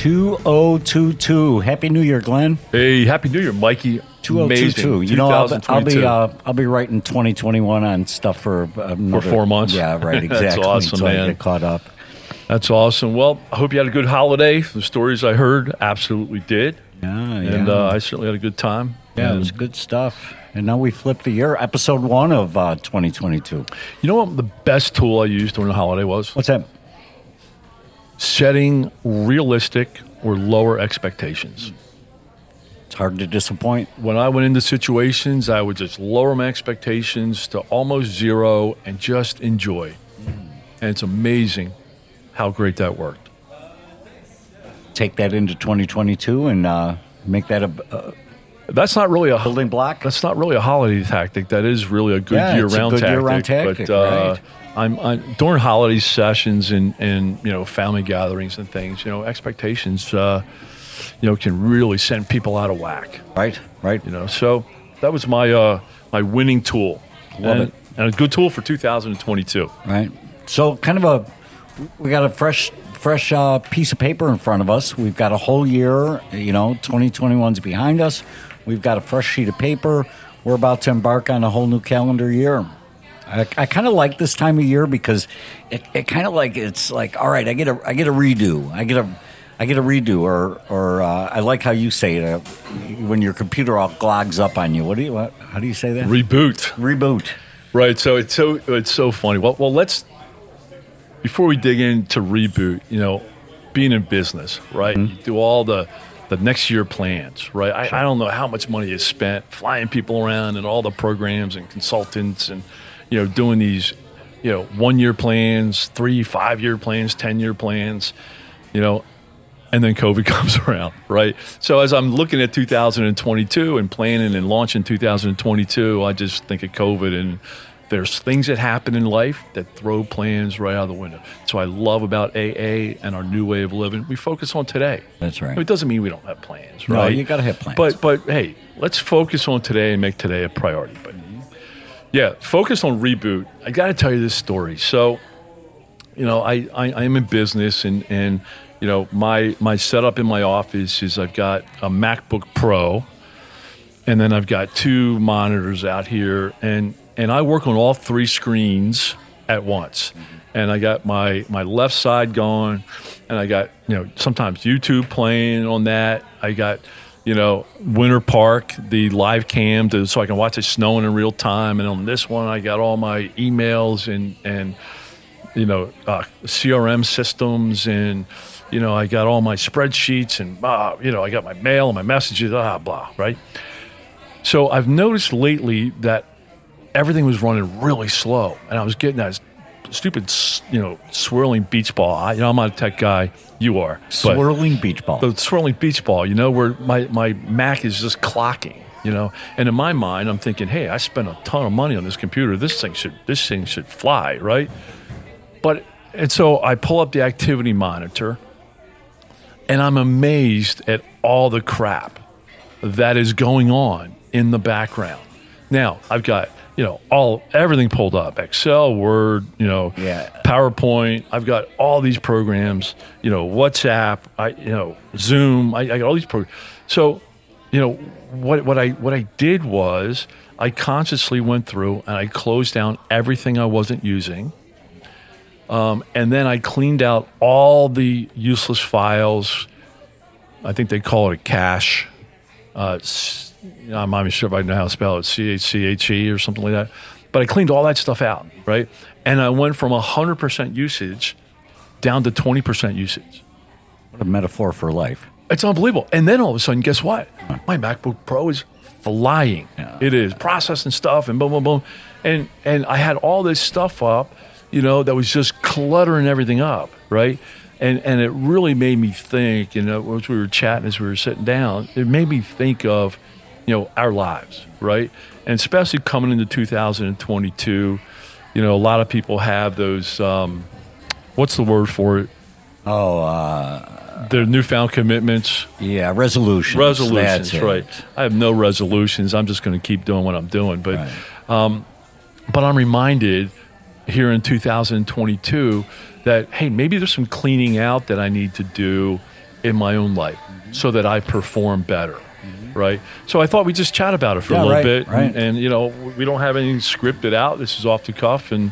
2022. Happy New Year, Glenn. Hey, happy New Year, Mikey. 2022. Amazing. You know, I'll, I'll be uh, I'll be writing 2021 on stuff for another, For four months? Yeah, right. Exactly. That's awesome, so I man. get caught up. That's awesome. Well, I hope you had a good holiday. The stories I heard absolutely did. Yeah, And yeah. uh, I certainly had a good time. yeah, it was good stuff. And now we flip the year, episode one of uh, 2022. You know what the best tool I used during the holiday was? What's that? Setting realistic or lower expectations. It's hard to disappoint. When I went into situations, I would just lower my expectations to almost zero and just enjoy. And it's amazing how great that worked. Take that into 2022 and uh, make that a, a That's not really a building block. That's not really a holiday tactic. That is really a good Yeah, year-round good tactic. year-round tactic, but uh, right. I'm, I'm during holiday sessions and, and you know family gatherings and things. You know expectations, uh, you know, can really send people out of whack. Right, right. You know, so that was my uh, my winning tool, Love and, it. and a good tool for 2022. Right. So, kind of a, we got a fresh, fresh uh, piece of paper in front of us. We've got a whole year. You know, 2021's behind us. We've got a fresh sheet of paper. We're about to embark on a whole new calendar year. I, I kind of like this time of year because it, it kind of like it's like all right. I get a I get a redo. I get a I get a redo, or or uh, I like how you say it uh, when your computer all glogs up on you. What do you what? How do you say that? Reboot. Reboot. Right. So it's so it's so funny. Well, well, let's before we dig into reboot. You know, being in business, right? Mm-hmm. You do all the the next year plans, right? I, I don't know how much money is spent flying people around and all the programs and consultants and you know doing these you know one year plans, three, five year plans, ten year plans, you know. And then COVID comes around, right? So as I'm looking at 2022 and planning and launching 2022, I just think of COVID and there's things that happen in life that throw plans right out of the window. So I love about AA and our new way of living. We focus on today. That's right. It doesn't mean we don't have plans, No, right? you gotta have plans. But but hey, let's focus on today and make today a priority. But yeah, focus on reboot. I got to tell you this story. So, you know, I, I, I am in business and, and, you know, my, my setup in my office is I've got a MacBook Pro and then I've got two monitors out here and, and I work on all three screens at once. And I got my, my left side going and I got, you know, sometimes YouTube playing on that. I got, you know, Winter Park, the live cam, to, so I can watch it snowing in real time. And on this one, I got all my emails and and you know uh, CRM systems, and you know I got all my spreadsheets, and uh, you know I got my mail and my messages, ah blah, right. So I've noticed lately that everything was running really slow, and I was getting that stupid, you know, swirling beach ball. I, you know, I'm not a tech guy. You are. Swirling beach ball. the swirling beach ball, you know, where my, my Mac is just clocking, you know. And in my mind, I'm thinking, hey, I spent a ton of money on this computer. This thing should this thing should fly, right? But and so I pull up the activity monitor and I'm amazed at all the crap that is going on in the background. Now, I've got, you know, all everything pulled up. Excel, Word, you know, Yeah. PowerPoint. I've got all these programs, you know, WhatsApp, I you know, Zoom. I, I got all these programs. So, you know, what what I what I did was I consciously went through and I closed down everything I wasn't using. Um, and then I cleaned out all the useless files. I think they call it a cache. Uh, I'm not even sure if I know how to spell it, C H C H E or something like that. But I cleaned all that stuff out, right? And I went from 100% usage down to 20% usage. What a metaphor for life. It's unbelievable. And then all of a sudden, guess what? My MacBook Pro is flying. Yeah. It is processing stuff and boom, boom, boom. And and I had all this stuff up, you know, that was just cluttering everything up, right? And and it really made me think. You know, as we were chatting, as we were sitting down, it made me think of, you know, our lives, right? And especially coming into 2022, you know, a lot of people have those. Um, what's the word for it? Oh, uh, Their newfound commitments. yeah, resolutions. resolutions, That's it. right? I have no resolutions. I'm just going to keep doing what I'm doing. But Right. but I'm reminded here in 2022 that hey, maybe there's some cleaning out that I need to do in my own life Mm-hmm. so that I perform better. Right, so I thought we'd just chat about it for Yeah, a little right, bit, right. And, and you know we don't have anything scripted out. This is off the cuff, and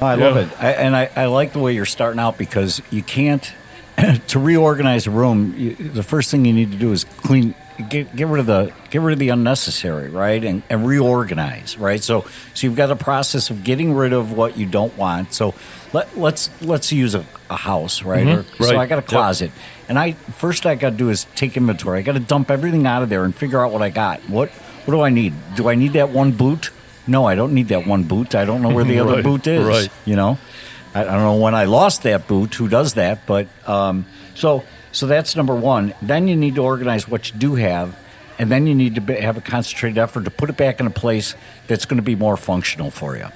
Oh, I love Yeah. it, I, and I, I like the way you're starting out because you can't to reorganize a room. You, the first thing you need to do is clean, get, get rid of the get rid of the unnecessary, right, and, and reorganize, right. So so you've got a process of getting rid of what you don't want. So let, let's let's use a, a house, right? Or- So I got a Yep. closet, and I first I got to do is take inventory. I got to dump everything out of there and figure out what I got. What what do I need? Do I need that one boot? No, I don't need that one boot. I don't know where the other Right, boot is. right. You know, I, I don't know when I lost that boot. Who does that? But um, so so that's number one. Then you need to organize what you do have, and then you need to be, have a concentrated effort to put it back in a place that's going to be more functional for you.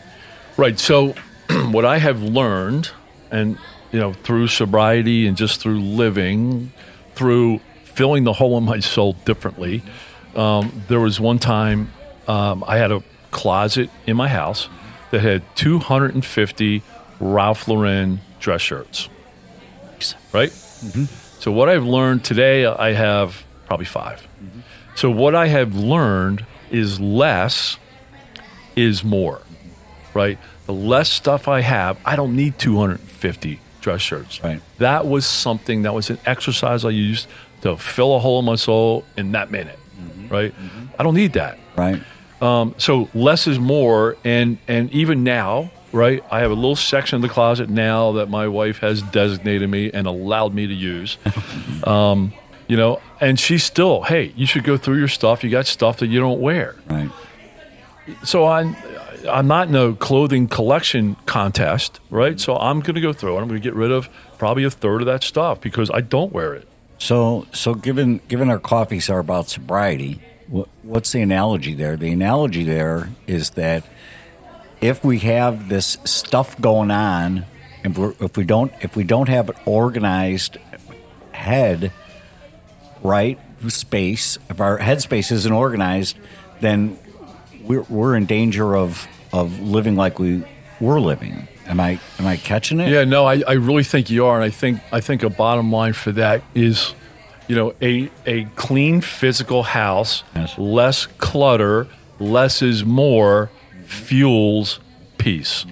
Right. So, what I have learned, and you know, through sobriety and just through living, through filling the hole in my soul differently, um, there was one time um, I had a closet in my house that had 250 Ralph Lauren dress shirts. Right. So what I've learned today, I have probably 5 mm-hmm. So what I have learned is less is more right? The less stuff I have, I don't need 250 dress shirts. Right. That was something that was an exercise I used to fill a hole in my soul in that minute, mm-hmm. right? Mm-hmm. I don't need that. Right. Um, so less is more, and and even now, right? I have a little section of the closet now that my wife has designated me and allowed me to use. um, you know, and she's still, hey, you should go through your stuff. You got stuff that you don't wear Right. so I'm I'm not in a clothing collection contest, right? So I'm going to go through and I'm going to get rid of probably a third of that stuff because I don't wear it. So, so given given our coffees are about sobriety, what, what's the analogy there? The analogy there is that if we have this stuff going on, and we're, if we don't if we don't have an organized head, right space, if our headspace isn't organized, then we're we're in danger of of living like we were living. Am I am I catching it? Yeah, no, I, I really think you are, and I think I think a bottom line for that is, you know, a a clean physical house, Yes. less clutter, less is more, fuels peace.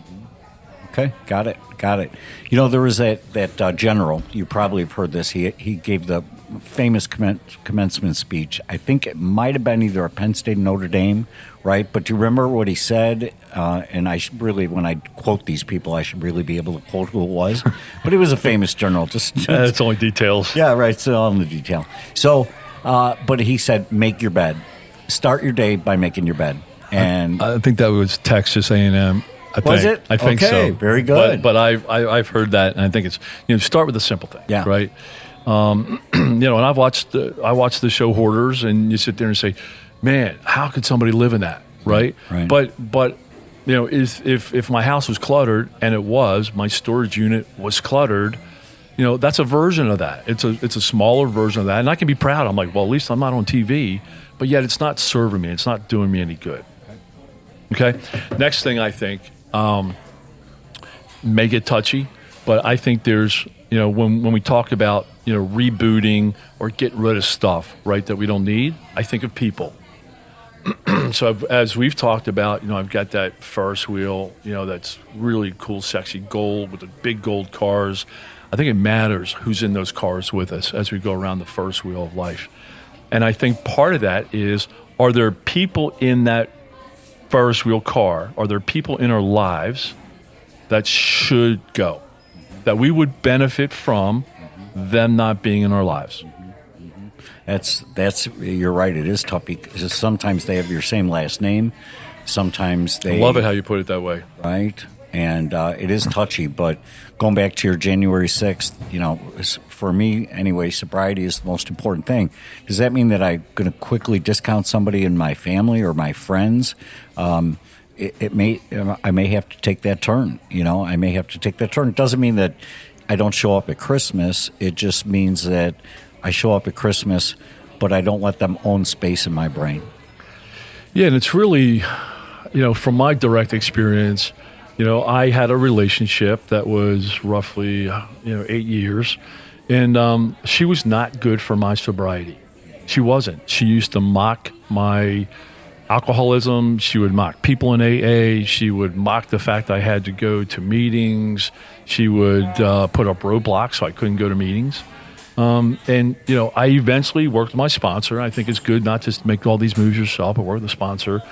Okay, got it, got it. You know, there was that that uh, general. You probably have heard this. He he gave the famous commen- commencement speech. I think it might have been either at Penn State or Notre Dame, right? But do you remember what he said? Uh, and I should really, when I quote these people, I should really be able to quote who it was. but he was a famous general. Just it's only details. yeah, right. So all in the detail. So, uh, but he said, make your bed. Start your day by making your bed. And I think that was Texas A and M. I Was think. it? I think Okay, so. very good. But, but I've I, I've heard that, and I think it's you know start with the simple thing. Yeah. Right. Um, you know, and I've watched the I watched the show Hoarders, and you sit there and say, "Man, how could somebody live in that?" Right. Right. But but you know, if if if my house was cluttered, and it was, my storage unit was cluttered. You know, that's a version of that. It's a it's a smaller version of that, and I can be proud. I'm like, well, at least I'm not on TV, but yet it's not serving me. It's not doing me any good. Okay. Next thing I think, um, may get touchy, but I think there's, you know, when, when we talk about, you know, rebooting or getting rid of stuff, right, that we don't need, I think of people. so I've, as we've talked about, you know, I've got that Ferris wheel, you know, that's really cool, sexy gold with the big gold cars. I think it matters who's in those cars with us as we go around the Ferris wheel of life. And I think part of that is are there people in that Ferris wheel car? Are there people in our lives that should go, that we would benefit from them not being in our lives? That's that's you're right. It is tough because sometimes they have your same last name. Sometimes they I love it how you put it that way. right, and uh, it is touchy. But going back to your January sixth, you know, for me anyway, sobriety is the most important thing. Does that mean that I'm going to quickly discount somebody in my family or my friends? Um, it, it may I may have to take that turn. You know, I may have to take that turn. It doesn't mean that I don't show up at Christmas. It just means that I show up at Christmas, but I don't let them own space in my brain. Yeah, and it's really, you know, from my direct experience, you know, I had a relationship that was roughly, you know, eight years, and um, she was not good for my sobriety. She wasn't. She used to mock my alcoholism. She would mock people in AA. She would mock the fact I had to go to meetings. She would uh, put up roadblocks so I couldn't go to meetings. Um, and you know, I eventually worked with my sponsor. I think it's good not just to make all these moves yourself, but work with a sponsor,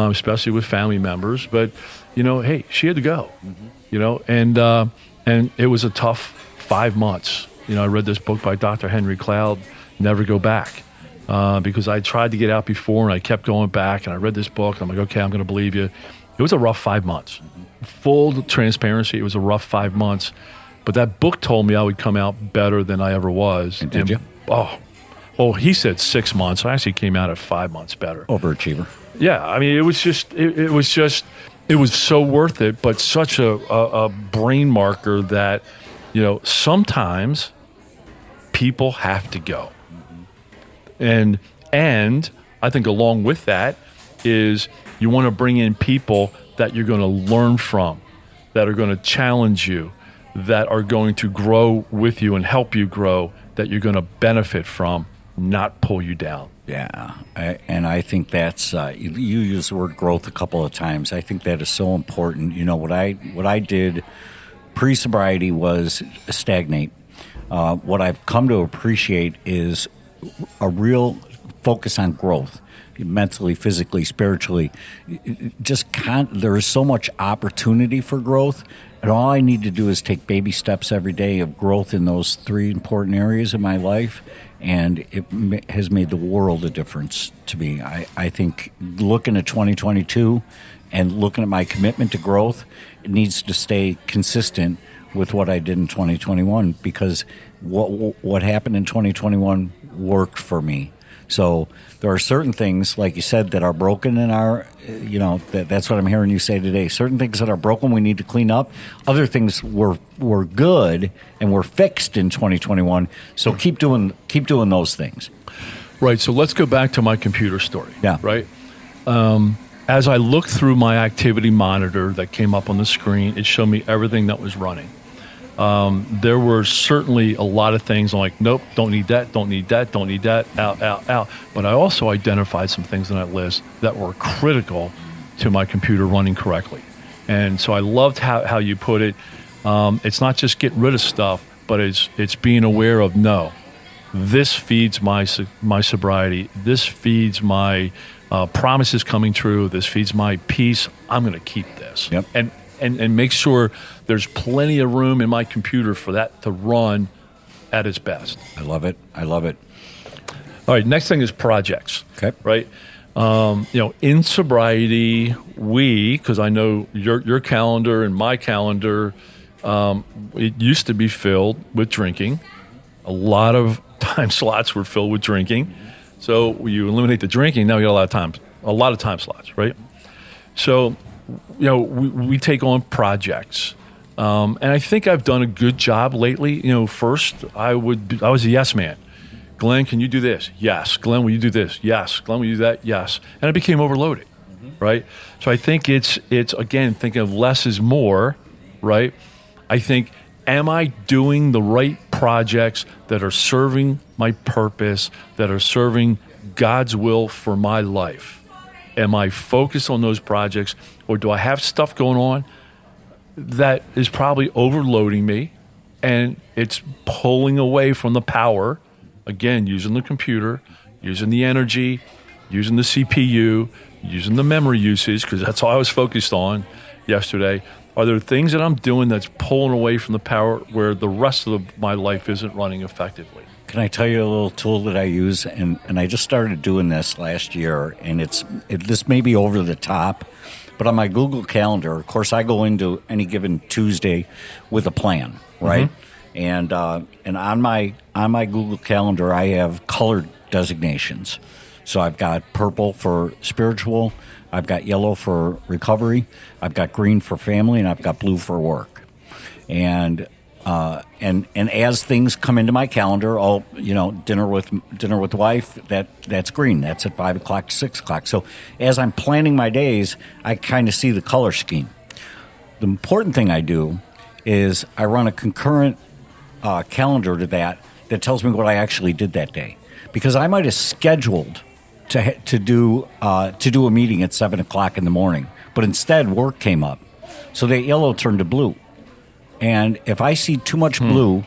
um, especially with family members. But you know, hey, she had to go. Mm-hmm. You know, and uh, and it was a tough five months. You know, I read this book by Dr. Henry Cloud, Never Go Back, uh, because I tried to get out before and I kept going back. And I read this book. And I'm like, okay, I'm going to believe you. It was a rough five months. Mm-hmm. Full transparency, it was a rough five months. But that book told me I would come out better than I ever was. And did and, you? Oh, well, he said six months. I actually came out at five months better. Overachiever. Yeah, I mean, it was just, it, it was just, it was so worth it. But such a, a, a brain marker that, you know, sometimes people have to go, and and I think along with that is you want to bring in people that you're going to learn from, that are going to challenge you, that are going to grow with you and help you grow that you're going to benefit from, not pull you down. Yeah, I, and I think that's uh, you, you use the word growth a couple of times. I think that is so important. You know what I what I did pre sobriety was stagnate. Uh, what I've come to appreciate is a real focus on growth mentally, physically, spiritually. Just con- there is so much opportunity for growth, and all I need to do is take baby steps every day of growth in those three important areas of my life. And it has made the world a difference to me. I, I think looking at 2022 and looking at my commitment to growth, it needs to stay consistent with what I did in 2021 because what what happened in 2021 worked for me. So there are certain things, like you said, that are broken in our, you know, that, that's what I'm hearing you say today. Certain things that are broken, we need to clean up. Other things were were good and were fixed in 2021. So keep doing keep doing those things. Right. So let's go back to my computer story. Yeah. Right. Um, as I looked through my activity monitor that came up on the screen, it showed me everything that was running. Um, there were certainly a lot of things I'm like, nope, don't need that, don't need that, don't need that, out, out, out. But I also identified some things on that list that were critical to my computer running correctly. And so I loved how, how you put it. Um, it's not just getting rid of stuff, but it's, it's being aware of no, this feeds my, my sobriety, this feeds my uh, promises coming true, this feeds my peace. I'm going to keep this. Yep. And and, and make sure there's plenty of room in my computer for that to run at its best. I love it. I love it. All right, next thing is projects. Okay. Right? Um, you know, in sobriety, we, because I know your, your calendar and my calendar, um, it used to be filled with drinking. A lot of time slots were filled with drinking. So you eliminate the drinking, now you got a lot of time, a lot of time slots, right? So you know, we, we take on projects. Um, and I think I've done a good job lately. You know, first I would I was a yes man. Glenn, can you do this? Yes. Glenn, will you do this? Yes. Glenn, will you do that? Yes. And I became overloaded, mm-hmm. right? So I think it's it's again thinking of less is more, right? I think, am I doing the right projects that are serving my purpose, that are serving God's will for my life? Am I focused on those projects, or do I have stuff going on that is probably overloading me and it's pulling away from the power? Again, using the computer, using the energy, using the CPU, using the memory usage, because that's all I was focused on yesterday. Are there things that I'm doing that's pulling away from the power where the rest of my life isn't running effectively? Can I tell you a little tool that I use? And, and I just started doing this last year, and it's it, this may be over the top, But on my Google Calendar, of course, I go into any given Tuesday with a plan, right? And uh, and on my on my Google Calendar, I have color designations. So I've got purple for spiritual, I've got yellow for recovery, I've got green for family, and I've got blue for work. And uh, and and as things come into my calendar, I'll you know dinner with dinner with wife. That that's green. That's at five o'clock six o'clock. So as I'm planning my days, I kind of see the color scheme. The important thing I do is I run a concurrent uh, calendar to that that tells me what I actually did that day, because I might have scheduled to to do uh, to do a meeting at seven o'clock in the morning, but instead work came up, so that yellow turned to blue. And if I see too much blue,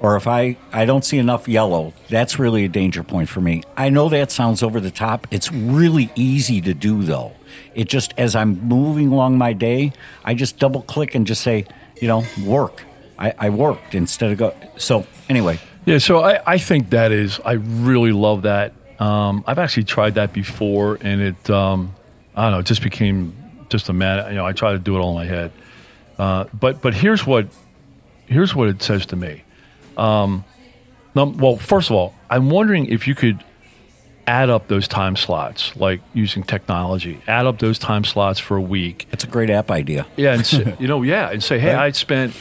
or if I, I don't see enough yellow, that's really a danger point for me. I know that sounds over the top. It's really easy to do, though. It just, as I'm moving along my day, I just double click and just say, you know, work. I, I worked instead of go. So, anyway, Yeah, so I, I think that is, I really love that. Um, I've actually tried that before, and it, um, I don't know, it just became just a man. You know, I try to do it all in my head. Uh, but but here's what here's what it says to me. Um, well, first of all, I'm wondering if you could add up those time slots, like using technology. Add up those time slots for a week. That's a great app idea. Yeah, and say, you know, yeah, and say, hey, Right. I spent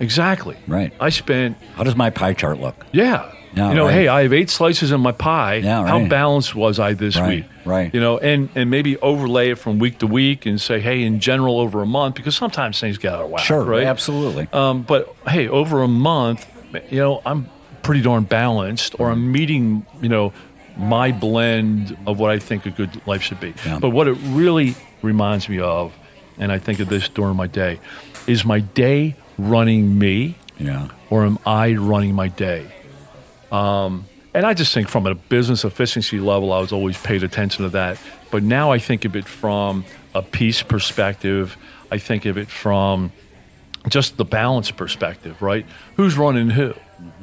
exactly. Right. I spent How does my pie chart look? yeah. Yeah, you know, right. hey, I have eight slices in my pie. Yeah, How balanced was I this Right, week? right. You know, and and maybe overlay it from week to week and say, hey, in general, over a month, because sometimes things get out of whack. Sure, right? absolutely. Um, but hey, over a month, you know, I'm pretty darn balanced, or I'm meeting, you know, my blend of what I think a good life should be. Yeah. But what it really reminds me of, and I think of this during my day, is my day running me, yeah. or am I running my day? Um, and I just think from a business efficiency level, I was always paid attention to that. But now I think of it from a peace perspective. I think of it from just the balance perspective, right? Who's running who?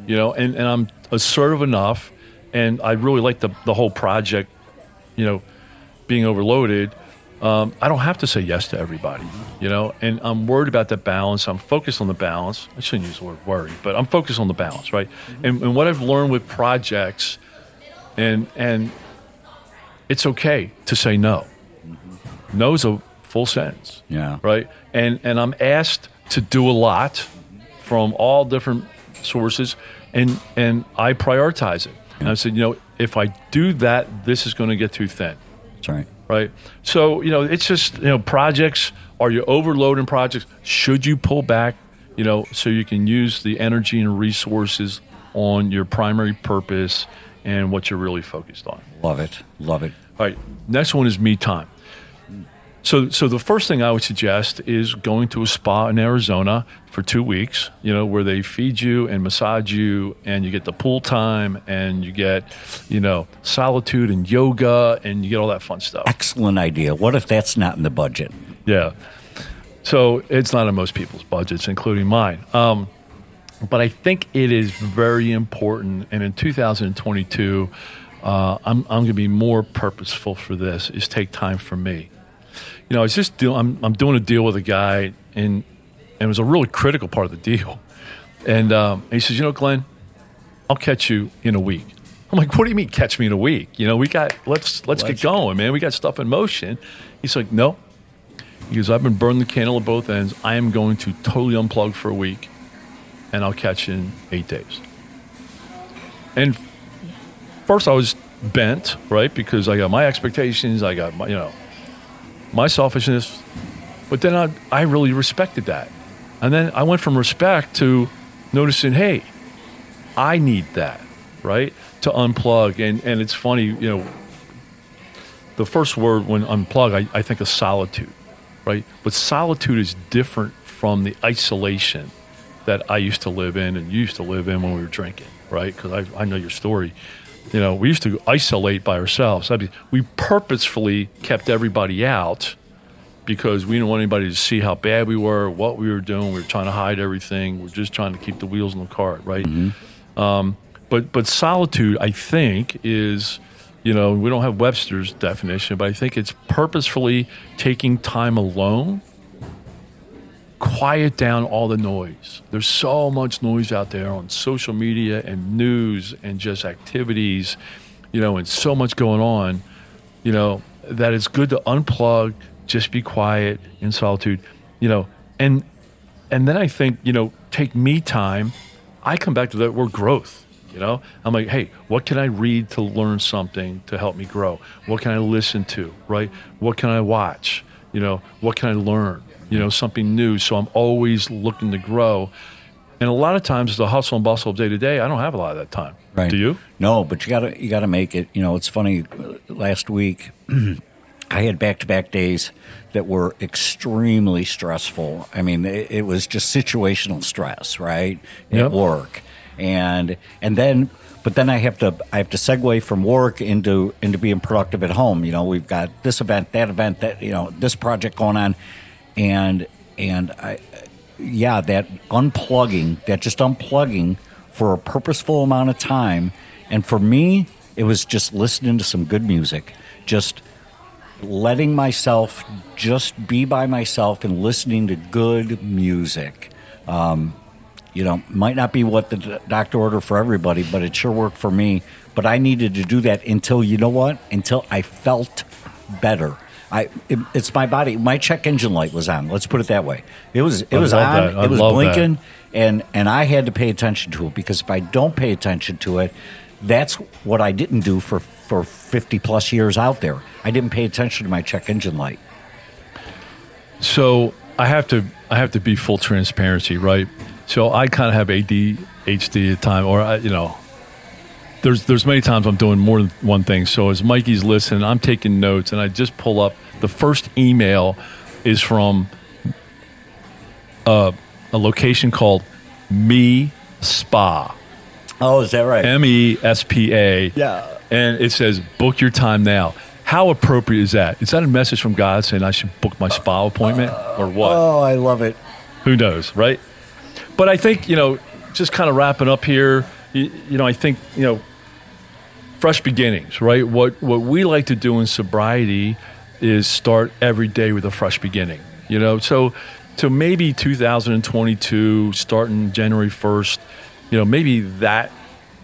You know, and, and I'm assertive enough, and I really like the, the whole project, you know, being overloaded. Um, I don't have to say yes to everybody, you know, and I'm worried about that balance. I'm focused on the balance. I shouldn't use the word worry, but I'm focused on the balance, right? Mm-hmm. And, and what I've learned with projects, and and it's okay to say no. Mm-hmm. No is a full sentence Yeah. right? And and I'm asked to do a lot mm-hmm. from all different sources, and and I prioritize it. And I said, you know, if I do that, this is going to get too thin, That's right. Right? So you know, it's just you know, projects. Are you overloading projects? Should you pull back? You know, so you can use the energy and resources on your primary purpose and what you're really focused on. Love it. Love it. All right. Next one is me time. So, so the first thing I would suggest is going to a spa in Arizona for two weeks. You know, where they feed you and massage you, and you get the pool time, and you get, you know, solitude and yoga, and you get all that fun stuff. Excellent idea. What if that's not in the budget? Yeah. So it's not in most people's budgets, including mine. Um, but I think it is very important. And in 2022, uh, I'm, I'm going to be more purposeful for this. Is take time for me. You know, I was just do, I'm I'm doing a deal with a guy, and and it was a really critical part of the deal. And um, he says, you know, Glenn, I'll catch you in a week. I'm like, what do you mean catch me in a week? You know, we got let's let's, Let's- get going, man. We got stuff in motion. He's like, no. He goes, I've been burning the candle at both ends. I am going to totally unplug for a week, and I'll catch you in eight days. And first, I was bent, right, because I got my expectations, I got my, you know, my selfishness. But then I, I really respected that. And then I went from respect to noticing, hey, I need that, right? To unplug. And, and it's funny, you know, the first word when unplug, I, I think of solitude, right? But solitude is different from the isolation that I used to live in and used to live in when we were drinking, right? Because I, I know your story. You know, we used to isolate by ourselves. I mean, we purposefully kept everybody out because we didn't want anybody to see how bad we were, what we were doing. We were trying to hide everything. We're just trying to keep the wheels in the cart, right? Um, but but solitude, I think, is You know, we don't have Webster's definition, but I think it's purposefully taking time alone, quiet down all the noise. There's so much noise out there on social media and news and just activities, you know, and so much going on, you know, that it's good to unplug, just be quiet in solitude, you know, and and then I think, you know, take me time. I come back to that word growth you know, I'm like, hey, what can I read to learn something to help me grow? What can I listen to? Right? What can I watch? You know, what can I learn? You know, something new. So I'm always looking to grow. And a lot of times, the hustle and bustle of day to day, I don't have a lot of that time. Right. Do you? No, but you gotta you gotta make it. You know, it's funny. Last week, I had back to back days that were extremely stressful. I mean, it, it was just situational stress, right, Yep. at work, and and then. But then I have to I have to segue from work into into being productive at home. You know, we've got this event, that event, that you know, this project going on, and and I yeah, that unplugging, that just unplugging for a purposeful amount of time. And for me, it was just listening to some good music, just letting myself just be by myself and listening to good music. Um, you know, might not be what the doctor ordered for everybody, but it sure worked for me. But I needed to do that until you know what? Until I felt better. I it, it's my body. My check engine light was on. Let's put it that way. It was it I was on. It was love that. blinking, and and I had to pay attention to it because if I don't pay attention to it, that's what I didn't do for for fifty plus years out there. I didn't pay attention to my check engine light. So I have to I have to be full transparency, right? So I kind of have ADHD at time, or I, you know, there's there's many times I'm doing more than one thing. So as Mikey's listening, I'm taking notes, and I just pull up the first email is from uh, a location called Me Spa. Oh, is that right? M E S P A. Yeah. And it says, book your time now. How appropriate is that? Is that a message from God saying I should book my spa appointment or what? oh, I love it. Who knows, right? But I think, you know, just kind of wrapping up here, you, you know, I think, you know, fresh beginnings, right? What what we like to do in sobriety is start every day with a fresh beginning. You know, so so maybe 2022 starting January 1st, you know, maybe that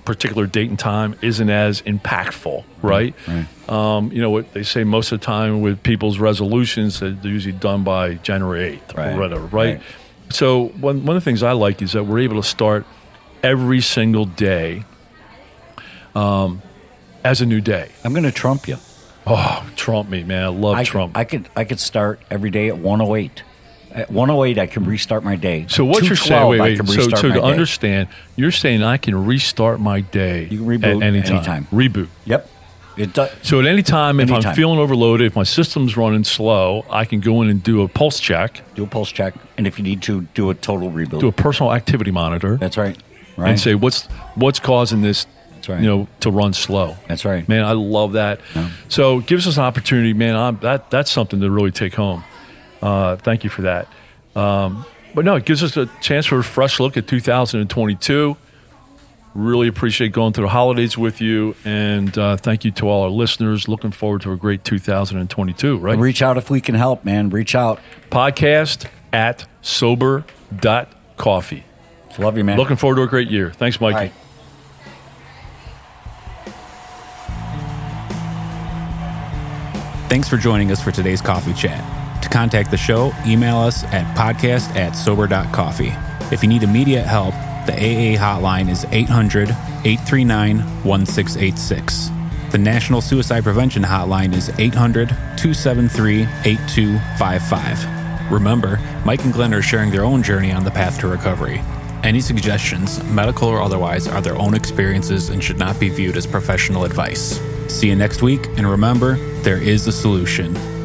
particular date and time isn't as impactful, right? Um, you know what they say most of the time with people's resolutions that they're usually done by January 8th Right. or whatever, right? Right. So one one of the things I like is that we're able to start every single day um, as a new day. I'm going to trump you. Oh, Trump me, man. I love I, Trump. I could I could start every day at 108. At 108, I can restart my day. so what you're saying, 212, wait, I wait. can So, restart so my to day. understand, you're saying I can restart my day You can reboot at any time. anytime. Reboot. Yep. It does. So at any time, if I'm feeling overloaded, if my system's running slow, I can go in and do a pulse check, Do a pulse check, and if you need to, do a total reboot. do a personal activity monitor, That's right. Right. and say what's what's causing this, right. you know, to run slow. That's right. Man, I love that. So it gives us an opportunity, man. I'm, that that's something to really take home. Uh, thank you for that. Um, but no, it gives us a chance for a fresh look at 2022. Really appreciate going through the holidays with you, and uh, thank you to all our listeners. Looking forward to a great 2022. Right? Reach out if we can help, man. Reach out. Podcast at sober.coffee. Love you, man. Looking forward to a great year. Thanks, Mikey. Thanks for joining us for today's coffee chat. To contact the show, email us at podcast at sober.coffee. If you need immediate help, the AA hotline is 800 839 1686. The National Suicide Prevention Hotline is 800 273 8255. Remember, Mike and Glenn are sharing their own journey on the path to recovery. Any suggestions, medical or otherwise, are their own experiences and should not be viewed as professional advice. See you next week, and remember, there is a solution.